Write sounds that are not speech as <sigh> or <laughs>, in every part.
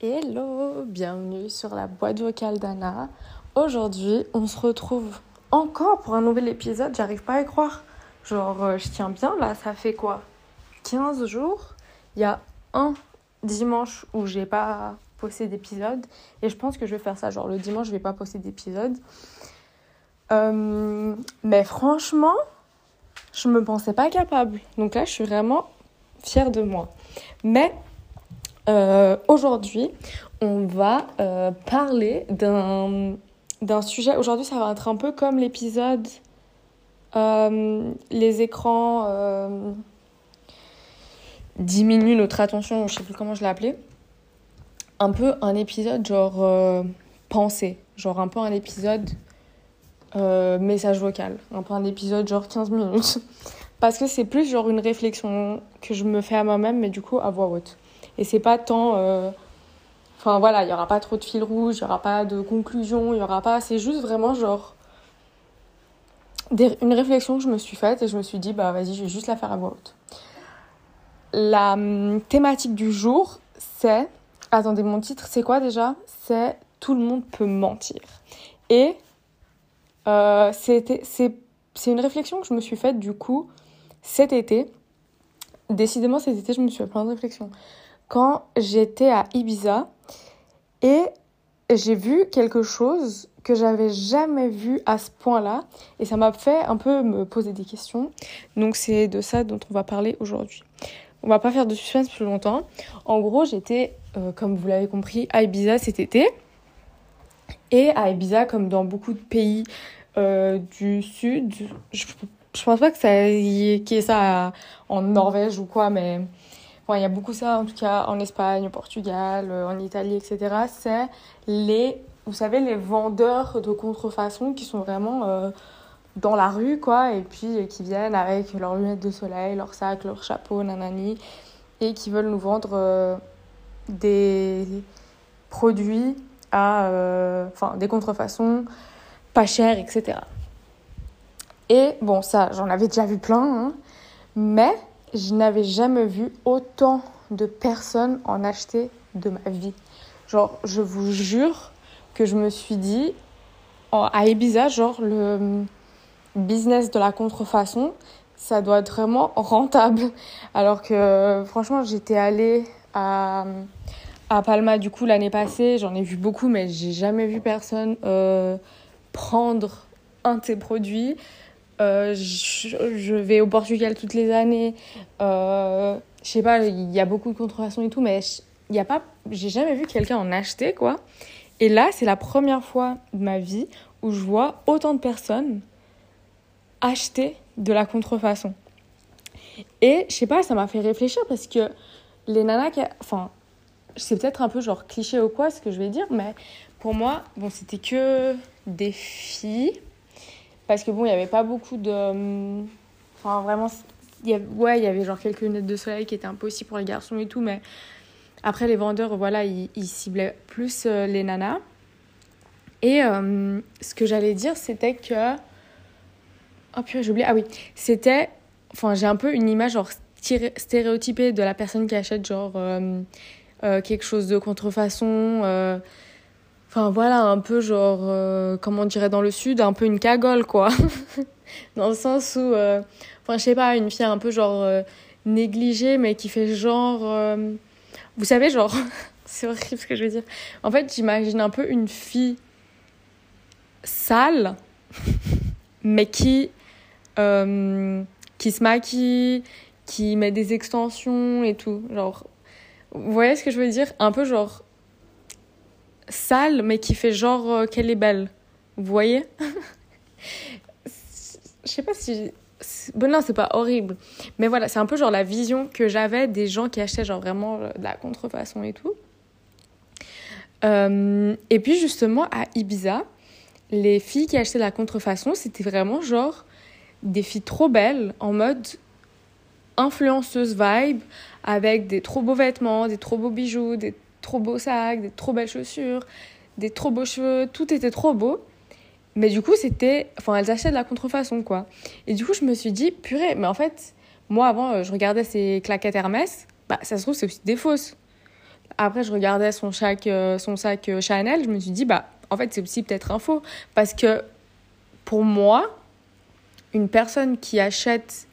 Hello, bienvenue sur la boîte vocale d'Anna. Aujourd'hui, on se retrouve encore pour un nouvel épisode. J'arrive pas à y croire. Genre, euh, je tiens bien là, ça fait quoi? 15 jours? Il y a un dimanche où j'ai pas posté d'épisode. Et je pense que je vais faire ça. Genre, le dimanche, je vais pas poster d'épisode. Euh, mais franchement, je me pensais pas capable. Donc là, je suis vraiment fière de moi. Mais euh, aujourd'hui, on va euh, parler d'un, sujet. Aujourd'hui, ça va être un peu comme l'épisode Les écrans diminuent notre attention, je sais plus comment je l'ai appelé. Un peu un épisode genre pensée, genre un peu un épisode message vocal, un peu un épisode genre 15 minutes. Parce que c'est plus genre une réflexion que je me fais à moi-même, mais du coup à voix haute. Et c'est pas tant. Euh, enfin voilà, il y aura pas trop de fil rouge, il y aura pas de conclusion, il y aura pas. C'est juste vraiment genre. une réflexion que je me suis faite et je me suis dit, bah vas-y, je vais juste la faire à voix haute. La hum, thématique du jour, c'est. Attendez, mon titre, c'est quoi déjà? C'est Tout le monde peut mentir. Et euh, c'est une réflexion que je me suis faite du coup cet été. Décidément, cet été, je me suis fait plein de réflexions quand j'étais à Ibiza et j'ai vu quelque chose que j'avais jamais vu à ce point-là et ça m'a fait un peu me poser des questions. Donc c'est de ça dont on va parler aujourd'hui. On va pas faire de suspense plus longtemps. En gros, j'étais, euh, comme vous l'avez compris, à Ibiza cet été. Et à Ibiza, comme dans beaucoup de pays euh, du sud, je, je pense pas que ça y ait ça en Norvège ou quoi, mais il y a beaucoup ça, en tout cas en Espagne, au Portugal, euh, en Italie, etc. C'est les, vous savez, les vendeurs de contrefaçon qui sont vraiment euh, dans la rue, quoi, et puis qui viennent avec leurs lunettes de soleil, leur sac, leur chapeau, nanani, et qui veulent nous vendre des produits à, enfin, des contrefaçons pas chères, etc. Et bon, ça, j'en avais déjà vu plein, hein, mais je n'avais jamais vu autant de personnes en acheter de ma vie. Genre, je vous jure que je me suis dit, à Ibiza, genre, le business de la contrefaçon, ça doit être vraiment rentable. Alors que, franchement, j'étais allée à, à Palma, du coup, l'année passée, j'en ai vu beaucoup, mais j'ai jamais vu personne euh, prendre un de ces produits. Euh, je, vais au Portugal toutes les années. Euh, je sais pas, il y a beaucoup de contrefaçons et tout, mais il y a pas, j'ai jamais vu quelqu'un en acheter, quoi. Et là, c'est la première fois de ma vie où je vois autant de personnes acheter de la contrefaçon. Et je sais pas, ça m'a fait réfléchir parce que les nanas qui. Enfin, c'est peut-être un peu genre cliché ou quoi ce que je vais dire, mais pour moi, bon, c'était que des filles parce que bon, il n'y avait pas beaucoup de. Hum, enfin, vraiment. Y ouais, il y avait genre quelques lunettes de soleil qui étaient impossibles pour les garçons et tout, mais après, les vendeurs, voilà, ils, ciblaient plus euh, les nanas. Et hum, ce que j'allais dire, c'était que. Oh purée, j'ai oublié. Ah oui, c'était. Enfin, j'ai un peu une image genre stéréotypée de la personne qui achète genre hum, euh, quelque chose de contrefaçon. Euh, Enfin voilà, un peu genre, euh, comment on dirait dans le sud, un peu une cagole quoi. <laughs> dans le sens où, euh, enfin je sais pas, une fille un peu genre euh, négligée mais qui fait genre... vous savez genre, <laughs> c'est horrible ce que je veux dire. En fait j'imagine un peu une fille sale <laughs> mais qui, qui se maquille, qui met des extensions et tout. Genre, vous voyez ce que je veux dire? Un peu genre sale, mais qui fait genre euh, qu'elle est belle. Vous voyez? Je sais pas si. Bon, non, c'est pas horrible. Mais voilà, c'est un peu genre la vision que j'avais des gens qui achetaient genre vraiment euh, de la contrefaçon et tout. Euh, et puis justement, à Ibiza, les filles qui achetaient de la contrefaçon, c'était vraiment genre des filles trop belles, en mode influenceuse vibe, avec des trop beaux vêtements, des trop beaux bijoux, des trop beaux sacs, des trop belles chaussures, des trop beaux cheveux, tout était trop beau. Mais du coup, c'était. Enfin, elles achetaient de la contrefaçon, quoi. Et du coup, je me suis dit, purée, mais en fait, moi, avant, euh, je regardais ces claquettes Hermès. Bah, ça se trouve, c'est aussi des fausses. Après, je regardais son, sac, euh, son sac euh, Chanel. Je me suis dit, bah, en fait, c'est aussi peut-être un faux. Parce que pour moi, une personne qui achète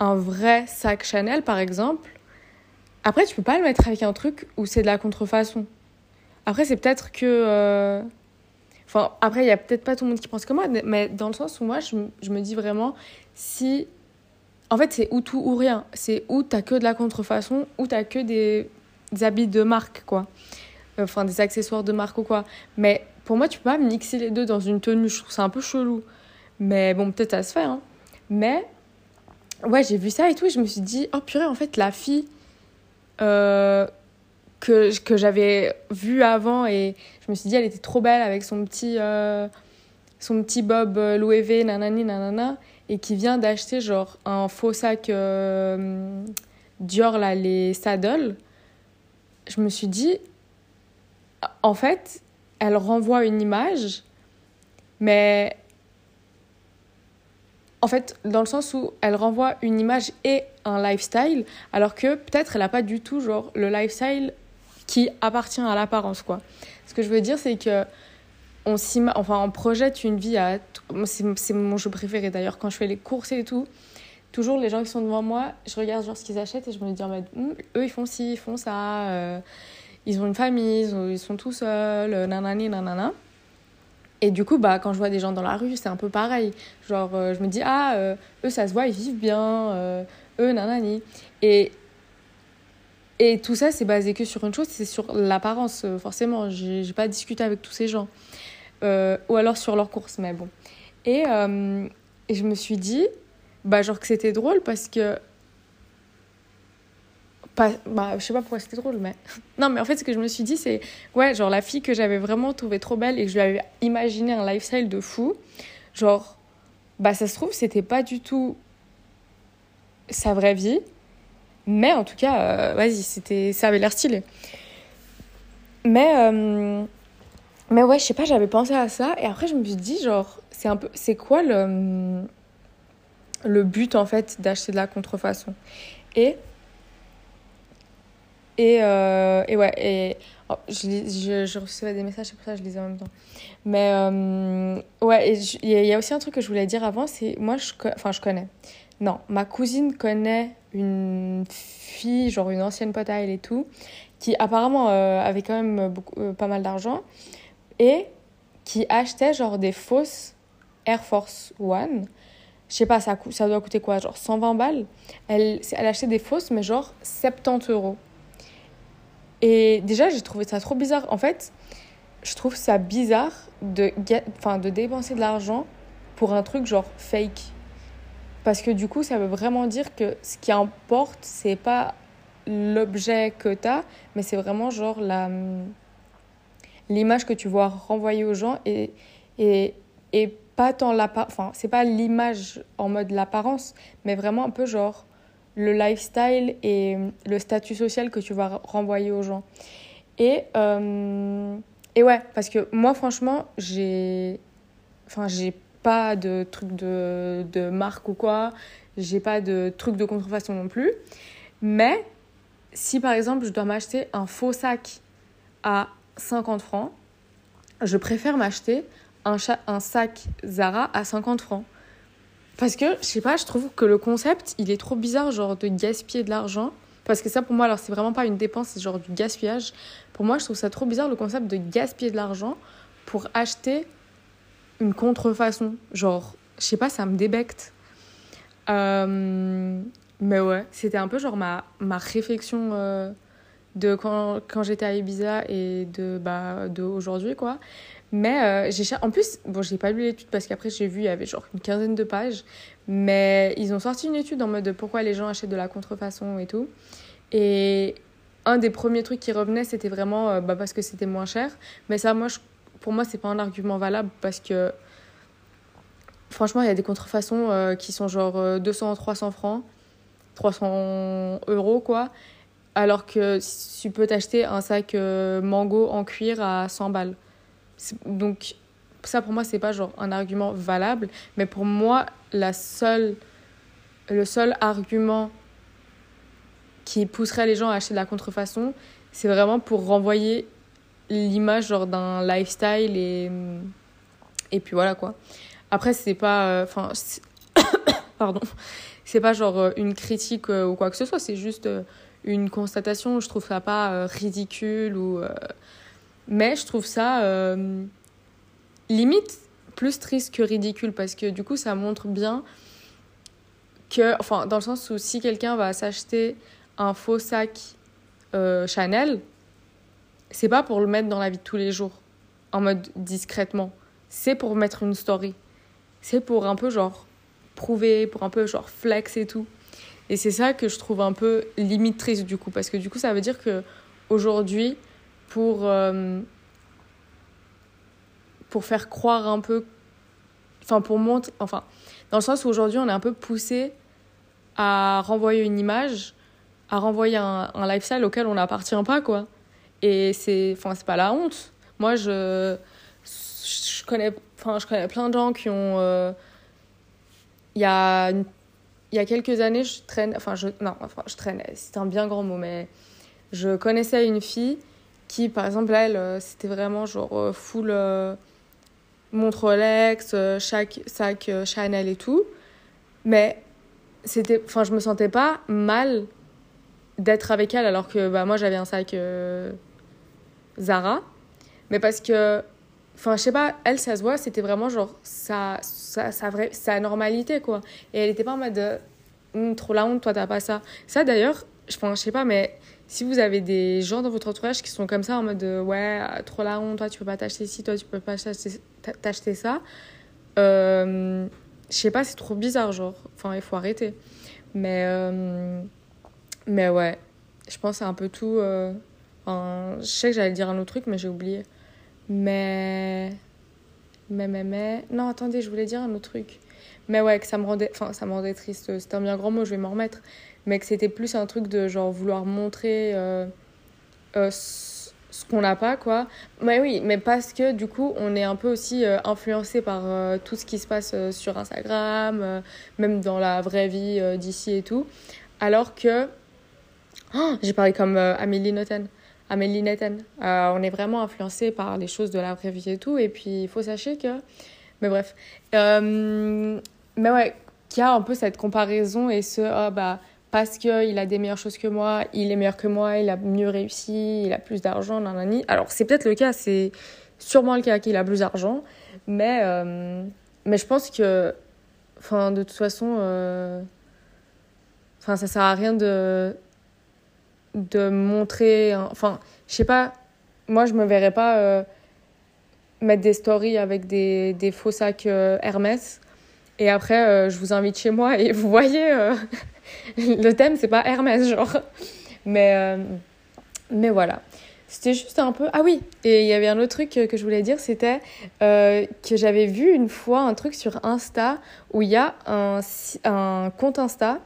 un vrai sac Chanel, par exemple, après, tu peux pas le mettre avec un truc où c'est de la contrefaçon. Après, c'est peut-être que. Enfin, après, il y a peut-être pas tout le monde qui pense comme moi, mais dans le sens où moi, je, me dis vraiment, si. En fait, c'est ou tout ou rien. C'est où t'as que de la contrefaçon, ou t'as que des, habits de marque, quoi. Enfin, des accessoires de marque ou quoi. Mais pour moi, tu peux pas mixer les deux dans une tenue. Je trouve ça un peu chelou. Mais bon, peut-être ça se fait, hein. Mais, ouais, j'ai vu ça et tout, et je me suis dit, oh purée, en fait, la fille. Euh, que, que j'avais vu avant et je me suis dit elle était trop belle avec son petit euh, son petit bob euh, Louis V nanani nanana et qui vient d'acheter genre un faux sac Dior là les saddles je me suis dit en fait elle renvoie une image mais en fait, dans le sens où elle renvoie une image et un lifestyle, alors que peut-être elle n'a pas du tout genre le lifestyle qui appartient à l'apparence, quoi. Ce que je veux dire, c'est que on, enfin, on projette une vie à... C'est mon jeu préféré d'ailleurs, quand je fais les courses et tout. Toujours, les gens qui sont devant moi, je regarde genre ce qu'ils achètent et je me dis, hm, eux, ils font ci, ils font ça. Euh, ils ont une famille, ils, sont tout seuls, nanani, nanana. Et du coup, bah, quand je vois des gens dans la rue, c'est un peu pareil. Genre, euh, je me dis, ah, eux, ça se voit, ils vivent bien, eux, nanani. Et et tout ça, c'est basé que sur une chose, c'est sur l'apparence, euh, forcément. J'ai pas discuté avec tous ces gens. Euh, ou alors sur leurs courses, mais bon. Et, euh, et, je me suis dit, bah, genre que c'était drôle parce que. Bah, je sais pas pourquoi c'était drôle, mais. <laughs> non, mais en fait, ce que je me suis dit, c'est. Ouais, genre la fille que j'avais vraiment trouvée trop belle et que je lui avais imaginé un lifestyle de fou. Genre, bah, ça se trouve, c'était pas du tout sa vraie vie mais en tout cas, euh, vas-y, c'était, ça avait l'air stylé. Mais, euh, mais ouais, je sais pas, j'avais pensé à ça. Et après, je me suis dit, genre, c'est un peu, c'est quoi le, le but en fait d'acheter de la contrefaçon? Et, et, euh, et ouais, et oh, je, je, recevais des messages, c'est pour ça que je lisais en même temps. Mais ouais, il y, a aussi un truc que je voulais dire avant, c'est moi, je, enfin, je connais. Non, ma cousine connaît une fille, genre une ancienne pote elle et tout, qui apparemment euh, avait quand même beaucoup, euh, pas mal d'argent et qui achetait genre des fausses Air Force One. Je sais pas, ça, ça doit coûter quoi Genre 120 balles. Elle, elle achetait des fausses, mais genre 70 euros. Et déjà, j'ai trouvé ça trop bizarre. En fait, je trouve ça bizarre de, de dépenser de l'argent pour un truc genre fake. Parce que du coup, ça veut vraiment dire que ce qui importe, c'est pas l'objet que tu as, mais c'est vraiment genre la l'image que tu vois renvoyer aux gens et, et, et pas tant l'apparence, enfin, c'est pas l'image en mode l'apparence, mais vraiment un peu genre le lifestyle et le statut social que tu vas renvoyer aux gens. Et, euh, et ouais, parce que moi, franchement, j'ai. Enfin, j'ai pas de trucs de, de marque ou quoi, j'ai pas de trucs de contrefaçon non plus. Mais si par exemple je dois m'acheter un faux sac à 50 francs, je préfère m'acheter un, un sac Zara à 50 francs. Parce que, je sais pas, je trouve que le concept, il est trop bizarre, genre de gaspiller de l'argent. Parce que ça, pour moi, alors c'est vraiment pas une dépense, c'est genre du gaspillage. Pour moi, je trouve ça trop bizarre le concept de gaspiller de l'argent pour acheter une contrefaçon. Genre, je sais pas, ça me débecte. Euh, mais ouais, c'était un peu genre ma, ma réflexion euh, de quand, quand j'étais à Ibiza et de, bah, de aujourd'hui, quoi. Mais euh, en plus, bon, j'ai pas lu l'étude parce qu'après j'ai vu, il y avait genre une quinzaine de pages. Mais ils ont sorti une étude en mode de pourquoi les gens achètent de la contrefaçon et tout. Et un des premiers trucs qui revenait, c'était vraiment bah, parce que c'était moins cher. Mais ça, moi, je pour moi, c'est pas un argument valable parce que franchement, il y a des contrefaçons euh, qui sont genre 200, euh, 300 francs, 300 euros quoi. Alors que tu peux t'acheter un sac euh, mango en cuir à 100 balles. Donc ça pour moi, c'est pas genre un argument valable, mais pour moi, la seule, le seul argument qui pousserait les gens à acheter de la contrefaçon, c'est vraiment pour renvoyer l'image genre d'un lifestyle et et puis voilà quoi. Après c'est pas euh, enfin <coughs> pardon, c'est pas genre euh, une critique euh, ou quoi que ce soit, c'est juste une constatation, je trouve ça pas ridicule ou mais je trouve ça limite plus triste que ridicule parce que du coup ça montre bien que enfin dans le sens où si quelqu'un va s'acheter un faux sac Chanel, c'est pas pour le mettre dans la vie de tous les jours, en mode discrètement. C'est pour mettre une story. C'est pour un peu genre prouver, pour un peu genre flex et tout. Et c'est ça que je trouve un peu limite triste du coup, parce que du coup ça veut dire que aujourd'hui, pour, euh, pour faire croire un peu, enfin pour montrer, enfin, dans le sens où aujourd'hui on est un peu poussé à renvoyer une image, à renvoyer un, lifestyle auquel on n'appartient pas quoi. Et c'est enfin c'est pas la honte. Moi je je connais enfin je connais plein de gens qui ont euh, il y a il y a quelques années je traîne enfin je non enfin je traînais c'est un bien grand mot mais je connaissais une fille par exemple elle euh, c'était vraiment genre euh, full montre Rolex chaque sac Chanel et tout mais c'était enfin je me sentais pas mal d'être avec elle alors que bah moi j'avais un sac Zara. Mais parce que, enfin, je sais pas, elle, ça se voit, c'était vraiment genre sa, sa, sa, vraie, sa normalité, quoi. Et elle était pas en mode de, hum, trop la honte, toi, t'as pas ça. Ça, d'ailleurs, je je sais pas, mais si vous avez des gens dans votre entourage qui sont comme ça, en mode de, ouais, trop la honte, toi, tu peux pas t'acheter ci, toi, tu peux pas t'acheter ça. Euh, je sais pas, c'est trop bizarre, genre. Enfin, il faut arrêter. Mais, euh, mais ouais, je pense c'est un peu tout. Euh, je sais que j'allais dire un autre truc, mais j'ai oublié. Mais... Mais, mais, mais... Non, attendez, je voulais dire un autre truc. Mais ouais, que ça me rendait... Enfin, ça me rendait triste. C'était un bien grand mot, je vais m'en remettre. Mais que c'était plus un truc de, genre, vouloir montrer euh, euh, ce qu'on n'a pas, quoi. Mais oui, mais parce que, du coup, on est un peu aussi euh, influencé par tout ce qui se passe sur Instagram, même dans la vraie vie d'ici et tout. Alors que... Oh, j'ai parlé comme Amélie Noten Amélie. Euh, on est vraiment influencé par les choses de la vraie vie et tout. Et puis, il faut sachez que. Mais bref. Mais ouais, qu'il y a un peu cette comparaison et ce. Oh, bah, parce qu'il a des meilleures choses que moi, il est meilleur que moi, il a mieux réussi, il a plus d'argent, nanani. Alors, c'est peut-être le cas, c'est sûrement le cas qu'il a plus d'argent. Mais, euh, mais je pense que. Enfin, de toute façon. Enfin, ça sert à rien de de montrer. Enfin, je sais pas, moi je me verrais pas euh, mettre des stories avec des, des faux sacs euh, Hermès. Et après, euh, je vous invite chez moi et vous voyez, <laughs> le thème c'est pas Hermès, genre. Mais, mais voilà. C'était juste un peu. Ah oui, et il y avait un autre truc que je voulais dire, c'était que j'avais vu une fois un truc sur Insta où il y a un, un compte Insta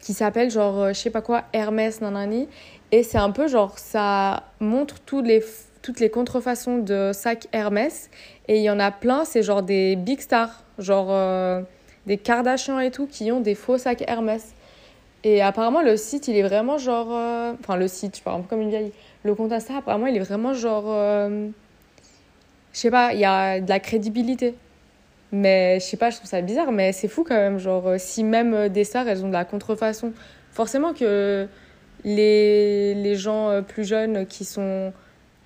qui s'appelle genre, je sais pas quoi, Hermès Nanani. Et c'est un peu genre, ça montre toutes les, toutes les contrefaçons de sacs Hermès. Et il y en a plein, c'est genre des big stars, genre euh, des Kardashians et tout, qui ont des faux sacs Hermès. Et apparemment, le site, il est vraiment genre. Euh, enfin, le site, je parle un peu comme une vieille. Le compte Insta, apparemment, il est vraiment genre. Euh, je sais pas, il y a de la crédibilité. Mais je sais pas, je trouve ça bizarre, mais c'est fou quand même. Genre, si même des stars, elles ont de la contrefaçon. Forcément que les, les gens euh, plus jeunes qui sont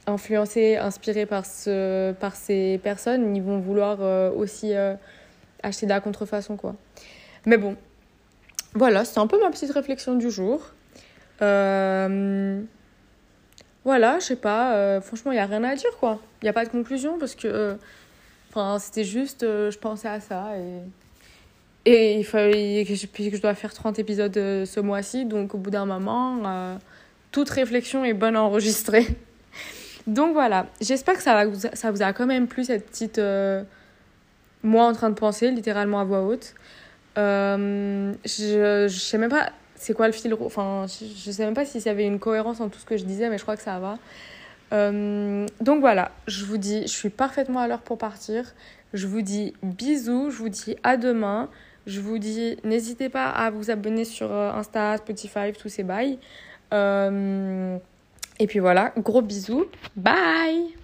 influencés, inspirés par, ce, par ces personnes, ils vont vouloir euh, aussi euh, acheter de la contrefaçon, quoi. Mais bon, voilà, c'est un peu ma petite réflexion du jour. voilà, je sais pas, franchement, il n'y a rien à dire, quoi. Il n'y a pas de conclusion parce que, enfin, c'était juste, je pensais à ça et et il fallait que je, dois faire 30 épisodes euh, ce mois-ci, donc au bout d'un moment, euh, toute réflexion est bonne à enregistrer. <laughs> donc voilà, j'espère que ça, va, ça vous a quand même plu cette petite... Euh, moi en train de penser, littéralement à voix haute. Je, je sais même pas c'est quoi le fil... Enfin, je, je sais même pas s'il y avait une cohérence en tout ce que je disais, mais je crois que ça va. Euh, donc voilà, je vous dis, je suis parfaitement à l'heure pour partir. Je vous dis bisous, je vous dis à demain. Je vous dis, n'hésitez pas à vous abonner sur euh, Insta, Spotify, tous ces bails. Euh, et puis voilà, gros bisous. Bye